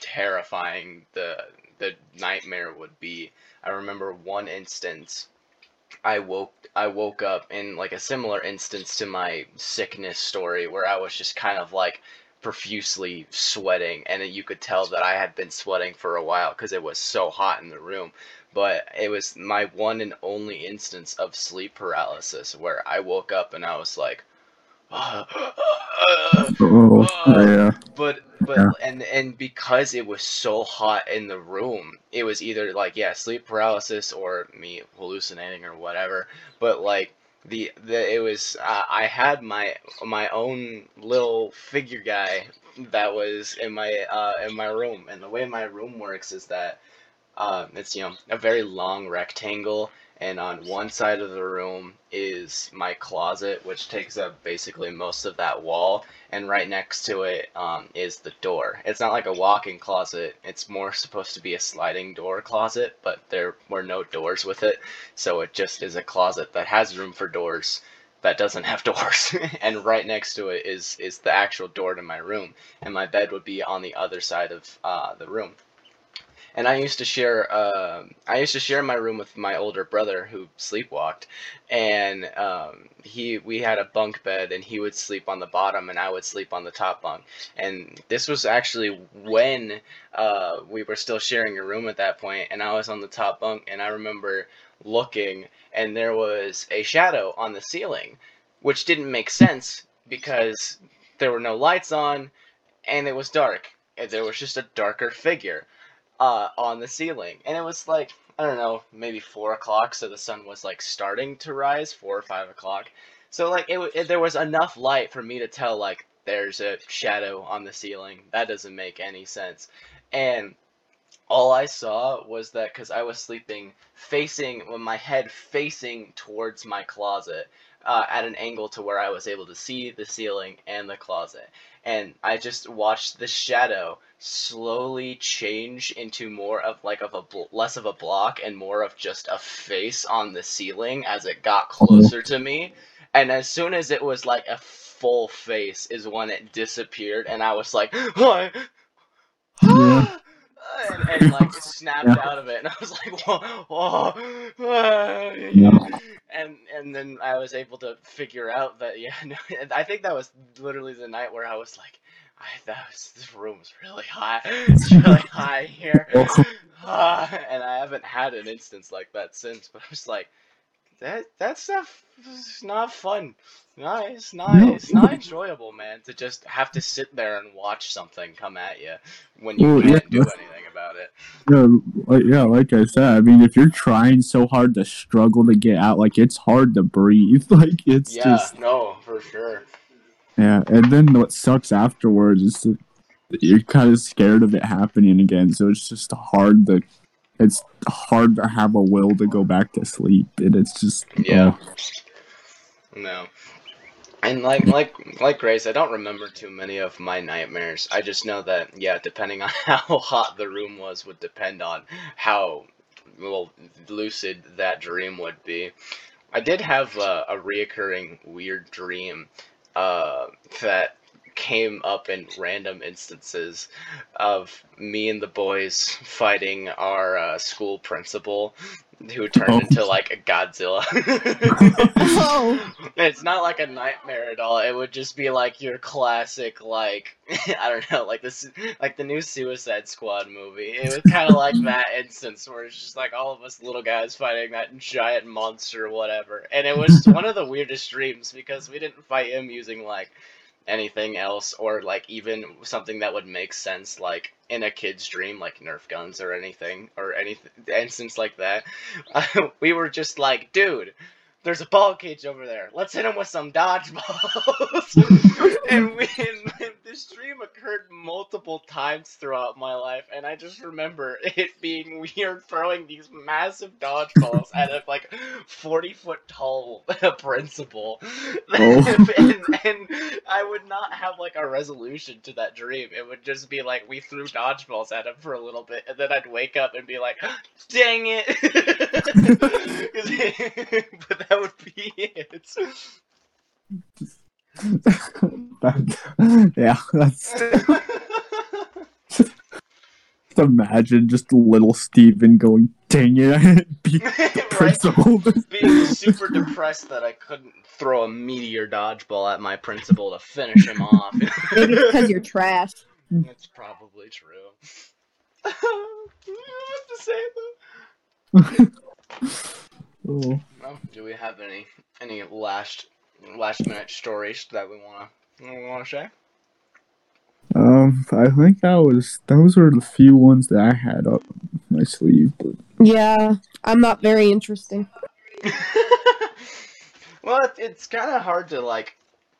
terrifying the the nightmare would be i remember one instance i woke i woke up in like a similar instance to my sickness story where i was just kind of like profusely sweating and you could tell that i had been sweating for a while because it was so hot in the room. But it was my one and only instance of sleep paralysis where I woke up and I was like, Oh, yeah. but but Yeah. and and because it was so hot in the room, it was either like yeah, sleep paralysis or me hallucinating or whatever. But like the the it was uh, I had my my own little figure guy that was in my uh in my room, and the way my room works is that uh, it's you know a very long rectangle and on one side of the room is my closet which takes up basically most of that wall and right next to it um, is the door. It's not like a walk-in closet it's more supposed to be a sliding door closet but there were no doors with it so it just is a closet that has room for doors that doesn't have doors. And right next to it is is the actual door to my room and my bed would be on the other side of uh, the room and I used to share um I used to share my room with my older brother who sleepwalked, and um, he we had a bunk bed and he would sleep on the bottom and I would sleep on the top bunk. And this was actually when uh, we were still sharing a room at that point, and I was on the top bunk, and I remember looking and there was a shadow on the ceiling, which didn't make sense because there were no lights on and it was dark. And there was just a darker figure uh, on the ceiling, and it was like I don't know, maybe four o'clock, so the sun was like starting to rise, four or five o'clock. So like it, it there was enough light for me to tell like there's a shadow on the ceiling. That doesn't make any sense, and all I saw was that because I was sleeping facing with my head facing towards my closet uh, at an angle to where I was able to see the ceiling and the closet. And I just watched the shadow slowly change into more of like of a bl- less of a block and more of just a face on the ceiling as it got closer to me. And as soon as it was like a full face is when it disappeared, and I was like, "Hi." Yeah. and, and like snapped Yeah. out of it, and I was like, whoa, whoa, ah, Yeah. and and then I was able to figure out that yeah, no, I think that was literally the night where I was like, I that was this room's really hot, it's really hot here, Ah, and I haven't had an instance like that since, but I was like, that that stuff is not fun. No, it's not. No. It's not enjoyable, man. To just have to sit there and watch something come at you when you well, can't do anything about it. Yeah, like, yeah, like I said, I mean, if you're trying so hard to struggle to get out, like it's hard to breathe. Like it's Yeah, just no, for sure. Yeah. And then what sucks afterwards is that you're kind of scared of it happening again. So it's just hard to it's hard to have a will to go back to sleep, and it's just Yeah. oh, No. And like like like Grace, I don't remember too many of my nightmares. I just know that yeah, depending on how hot the room was would depend on how well lucid that dream would be. I did have a, a reoccurring weird dream uh, that came up in random instances of me and the boys fighting our uh, school principal who turned Oh. into like a Godzilla. Oh. It's not like a nightmare at all. It would just be like your classic, like I don't know, like this, like the new Suicide Squad movie. It was kind of like that instance where it's just like all of us little guys fighting that giant monster, or whatever. And it was one of the weirdest dreams because we didn't fight him using like anything else or like even something that would make sense like in a kid's dream like nerf guns or anything or anything instance like that we were just like dude there's a ball cage over there. Let's hit him with some dodgeballs. And we and this dream occurred multiple times throughout my life, and I just remember it being weird throwing these massive dodgeballs at a like forty foot tall principal, Oh. and, and I would not have like a resolution to that dream. It would just be like we threw dodgeballs at him for a little bit, and then I'd wake up and be like, "Dang it!" but that would be it. That- yeah, that's just imagine just little Steven going, dang it, I hit beat the Right? principal. Being super depressed that I couldn't throw a meteor dodgeball at my principal to finish him off. Maybe because you're trash. That's probably true. what to say though? Oh. Well, do we have any any last last minute stories that we wanna we wanna share? Um, I think that was those were the few ones that I had up my sleeve. But Yeah, I'm not very interesting. well, it, it's kind of hard to like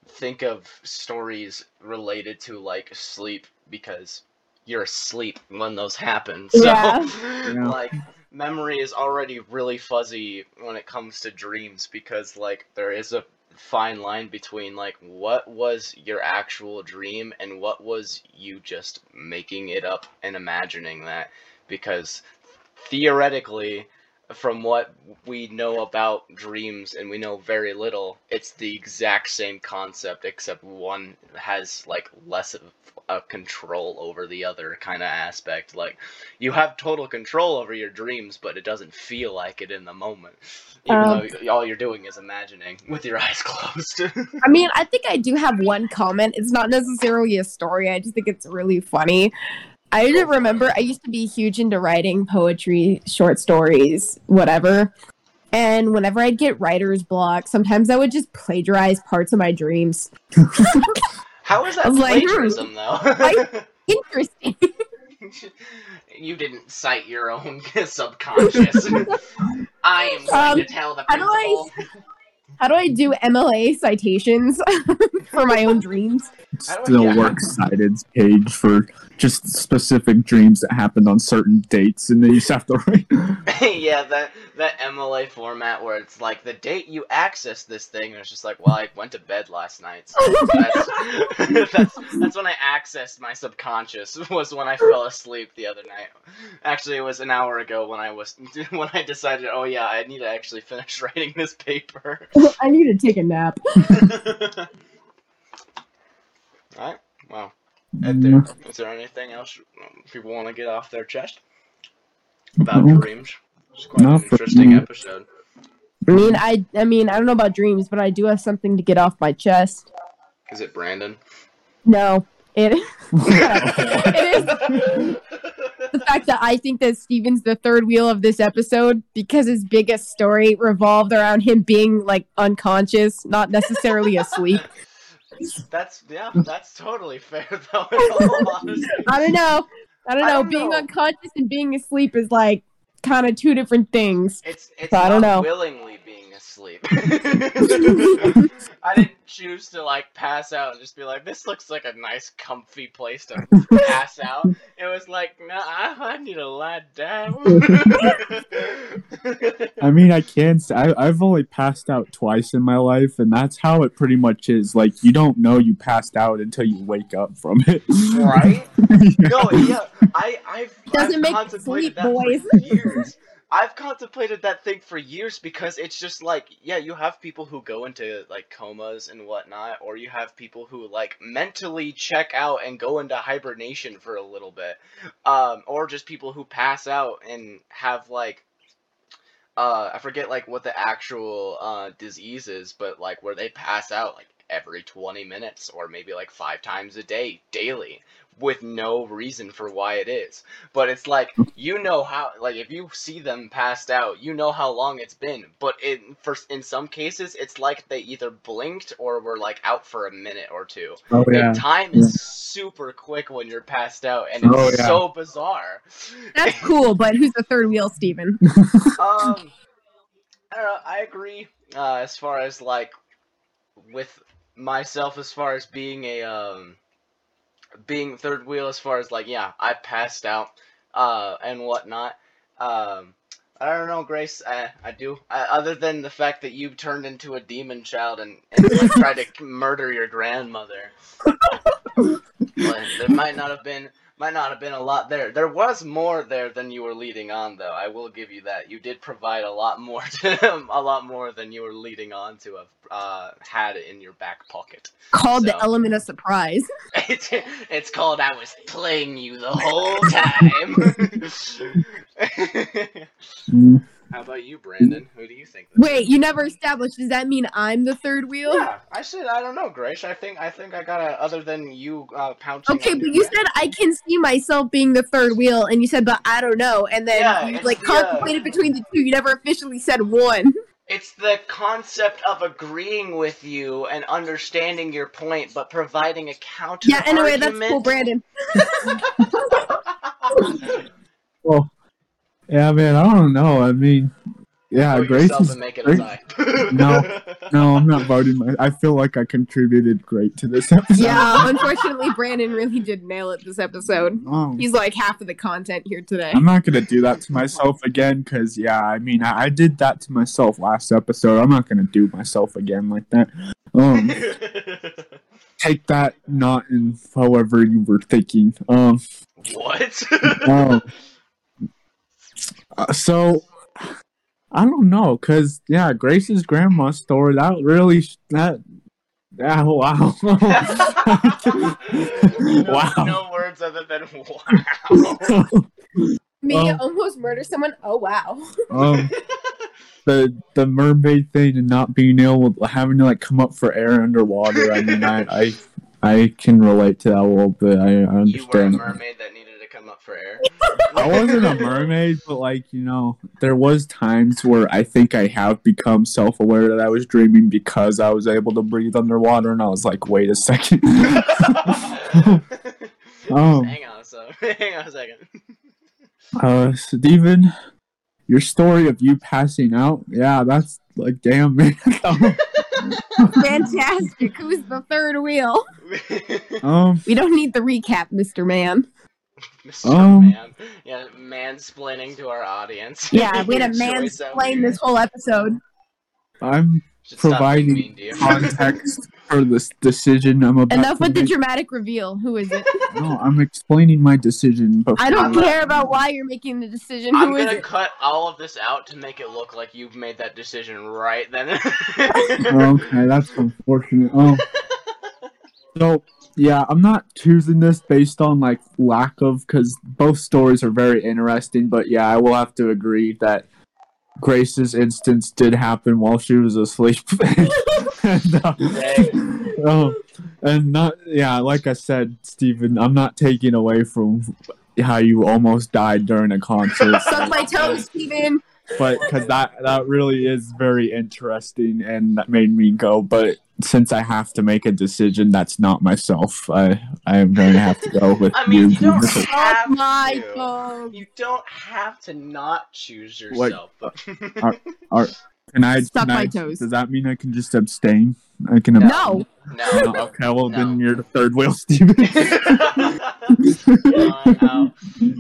think of stories related to like sleep because you're asleep when those happen. So, Yeah. Yeah. like memory is already really fuzzy when it comes to dreams because like there is a fine line between like what was your actual dream and what was you just making it up and imagining that? Because theoretically from what we know about dreams and we know very little it's the exact same concept except one has like less of a control over the other kind of aspect like you have total control over your dreams but it doesn't feel like it in the moment even Um, though all you're doing is imagining with your eyes closed I mean, I think I do have one comment. It's not necessarily a story. I just think it's really funny. I just remember I used to be huge into writing poetry, short stories, whatever. And whenever I'd get writer's block, sometimes I would just plagiarize parts of my dreams. how is that was like, hmm, plagiarism though I- Interesting. you didn't cite your own subconscious i am going Um, to tell the how do I- How do I do MLA citations for my own dreams? How do I- still yeah. works cited page for just specific dreams that happened on certain dates, and then you just have to write. yeah, that that MLA format where it's like the date you accessed this thing, and it's just like, well, I went to bed last night. So that's, that's that's when I accessed my subconscious. Was when I fell asleep the other night. Actually, it was an hour ago when I was when I decided, oh yeah, I need to actually finish writing this paper. I need to take a nap. Alright, well, Ed, Mm-hmm. there, is there anything else people want to get off their chest about No. dreams? It's quite an Not for interesting me. episode. I mean, I I mean, I don't know about dreams, but I do have something to get off my chest. Is it Brandon? No, it it is the fact that I think that Steven's the third wheel of this episode because his biggest story revolved around him being like unconscious, not necessarily asleep. That's yeah, that's totally fair though. In all honesty. I don't know. I don't I know. don't being know. unconscious and being asleep is like kind of two different things. It's it's So I don't not know. willingly being asleep. I didn't choose to like pass out and just be like, this looks like a nice, comfy place to pass out. It was like, nah, I, I need to lie down. I mean, I can. Say, I, I've only passed out twice in my life, and that's how it pretty much is. Like, you don't know you passed out until you wake up from it. right? Yeah. No, yeah, I, I've, Doesn't I've make contemplated sleep, that boys. for years. I've contemplated that thing for years because it's just like, yeah, you have people who go into like comas and whatnot, or you have people who like mentally check out and go into hibernation for a little bit, um, or just people who pass out and have like, uh, I forget like what the actual uh disease is, but like where they pass out like every 20 minutes or maybe like five times a day daily with no reason for why it is but it's like you know how like if you see them passed out you know how long it's been but in for in some cases it's like they either blinked or were like out for a minute or two Oh yeah. and time is super quick when you're passed out and it's Oh, yeah. so bizarre That's cool, but who's the third wheel, Steven? um, I don't know. I agree. Uh, as far as like with myself, as far as being a um being third wheel as far as like yeah, I passed out uh and whatnot. Um I don't know, Grace. I, I do. I, other than the fact that you turned into a demon child and, and like, tried to murder your grandmother, but there might not have been might not have been a lot there. There was more there than you were leading on, though. I will give you that. You did provide a lot more to him, a lot more than you were leading on to have uh, had in your back pocket. Called So- the element of surprise. It's, it's called I was playing you the whole time. How about you, Brandon? Who do you think? this Wait, you never established. Does that mean I'm the third wheel? Yeah, I said I don't know, Grace. I think I think I got a other than you uh, pouncing. Okay, but you neck. said I can see myself being the third wheel, and you said, but I don't know. And then Yeah, you like the, uh, contemplated between the two. You never officially said one. It's the concept of agreeing with you and understanding your point, but providing a counter. Yeah. Anyway, that's argument. cool, Brandon. well, yeah, man. I don't know. I mean, yeah, Vote Grace is. and make it Grace- No. No, I'm not voting. My, I feel like I contributed great to this episode. Yeah, unfortunately, Brandon really did nail it this episode. Oh. He's like half of the content here today. I'm not gonna do that to myself again because yeah, I mean I, I did that to myself last episode. I'm not gonna do myself again like that. Um, take that not in however you were thinking. Um, what? um uh, so I don't know because yeah, Grace's grandma story that really sh- that yeah wow no, wow. no words other than wow. Me Um, almost murder someone. Oh wow. um the the mermaid thing and not being able having to like come up for air underwater. I mean, I I, I can relate to that a little bit. I, I you were a understand. mermaid that needed to come up for air. I wasn't a mermaid, but like you know, there was times where I think I have become self aware that I was dreaming because I was able to breathe underwater, and I was like, wait a second. um, Hang on a second. Hang on a second. uh, Steven, your story of you passing out, yeah, that's like damn man. Fantastic. Who's the third wheel? um, We don't need the recap, Mr. Man. Mr. Um, Man. Yeah, mansplaining to our audience. Yeah, we had a Your man choice out explain here. this whole episode. I'm Should providing mean context for this decision I'm about Enough to with the dramatic reveal. Who is it? No, I'm explaining my decision. Before. I don't I'm not- care about why you're making the decision. I'm Who is gonna cut all of this out to make it look like you've made that decision right then. okay, that's unfortunate. Oh, so yeah, I'm not choosing this based on like lack of because both stories are very interesting. But yeah, I will have to agree that Grace's instance did happen while she was asleep. and, uh, oh, and not yeah, like I said, Steven, I'm not taking away from how you almost died during a concert. Suck my toes, Steven. But because that that really is very interesting and that made me go but since i have to make a decision that's not myself i i am going to have to go with I mean, you don't This is- Suck have my to. toes. You don't have to not choose What- yourself. but- can i Suck can my I- toes. does that mean i can just abstain i can No. abstain. no. okay well then you're the third wheel steven Fine, I'll,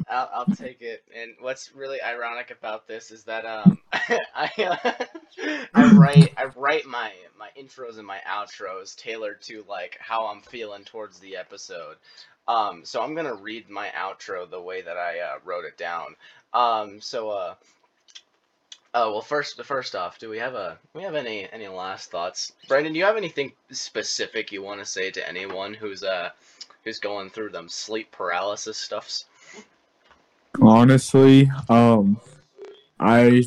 I'll, I'll take it. And what's really ironic about this is that um, I uh, I write I write my my intros and my outros tailored to like how I'm feeling towards the episode. Um, so I'm gonna read my outro the way that I uh, wrote it down. Um, so uh. Oh well, first first off, do we have a we have any any last thoughts, Brandon? Do you have anything specific you want to say to anyone who's uh who's going through them sleep paralysis stuffs. honestly um i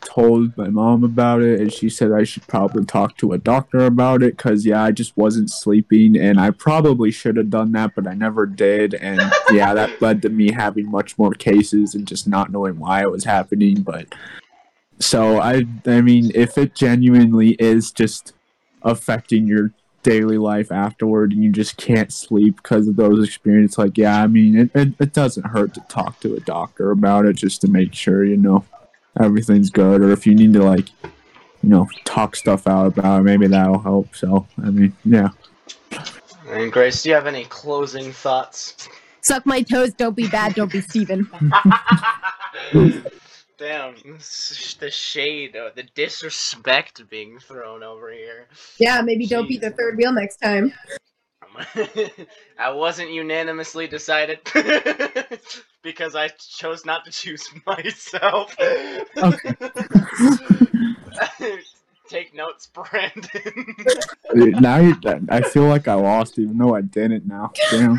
told my mom about it and she said i should probably talk to a doctor about it because yeah i just wasn't sleeping and i probably should have done that but i never did and yeah that led to me having much more cases and just not knowing why it was happening but so i i mean if it genuinely is just affecting your daily life afterward and you just can't sleep because of those experiences like yeah i mean it, it, it doesn't hurt to talk to a doctor about it just to make sure you know everything's good or if you need to like you know talk stuff out about it maybe that'll help so i mean yeah And Grace, do you have any closing thoughts? Suck my toes. Don't be bad. Don't be Steven. Damn, the shade, uh, the disrespect being thrown over here. Yeah, maybe don't be the third wheel next time. I wasn't unanimously decided because I chose not to choose myself. Okay. Take notes, Brandon. now you're, I feel like I lost, even though I didn't. Now, damn.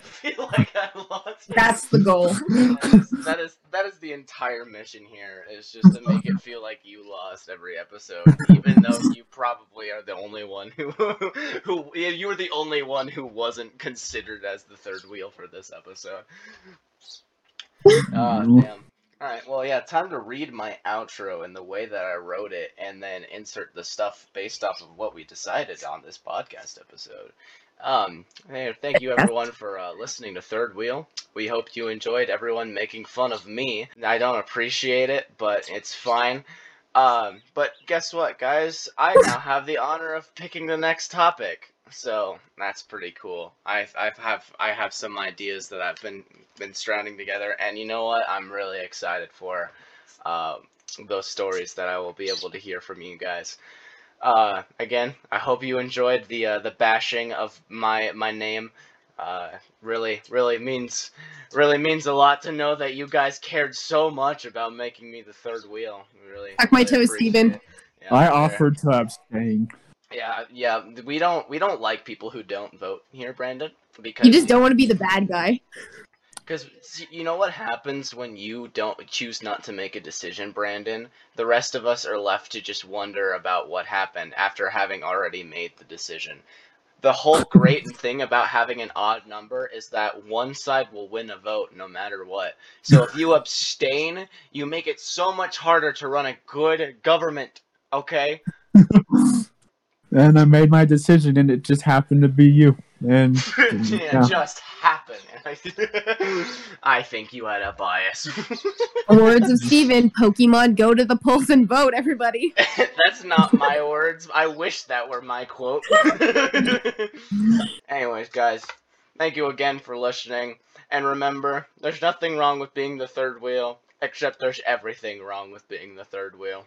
feel like I lost. That's the goal. that is that is the entire mission here is just to make it feel like you lost every episode even though you probably are the only one who who yeah, you were the only one who wasn't considered as the third wheel for this episode. Oh damn. All right well yeah time to read my outro in the way that i wrote it and then insert the stuff based off of what we decided on this podcast episode um, hey, thank you everyone for uh, listening to Third Wheel. We hope you enjoyed everyone making fun of me. I don't appreciate it, but it's fine. Um, but guess what, guys? I now have the honor of picking the next topic. So that's pretty cool. I I have I have some ideas that I've been been stranding together, and you know what? I'm really excited for uh, those stories that I will be able to hear from you guys. Uh, again, I hope you enjoyed the uh, the bashing of my my name. Uh, really, really means really means a lot to know that you guys cared so much about making me the third wheel. Really, Suck my really toes, Steven. Yeah, I offered to abstain. Yeah, yeah. We don't we don't like people who don't vote here, Brandon, because You just don't want to be the bad guy. Because you know what happens when you don't choose not to make a decision, Brandon? The rest of us are left to just wonder about what happened after having already made the decision. The whole great thing about having an odd number is that one side will win a vote no matter what. So if you abstain, you make it so much harder to run a good government, okay? And I made my decision, and it just happened to be you. And it yeah. just happened. I think you had a bias. Words of Steven, Pokemon, go to the polls and vote, everybody. That's not my words. I wish that were my quote. Anyways, guys, thank you again for listening. And remember, there's nothing wrong with being the third wheel, except there's everything wrong with being the third wheel.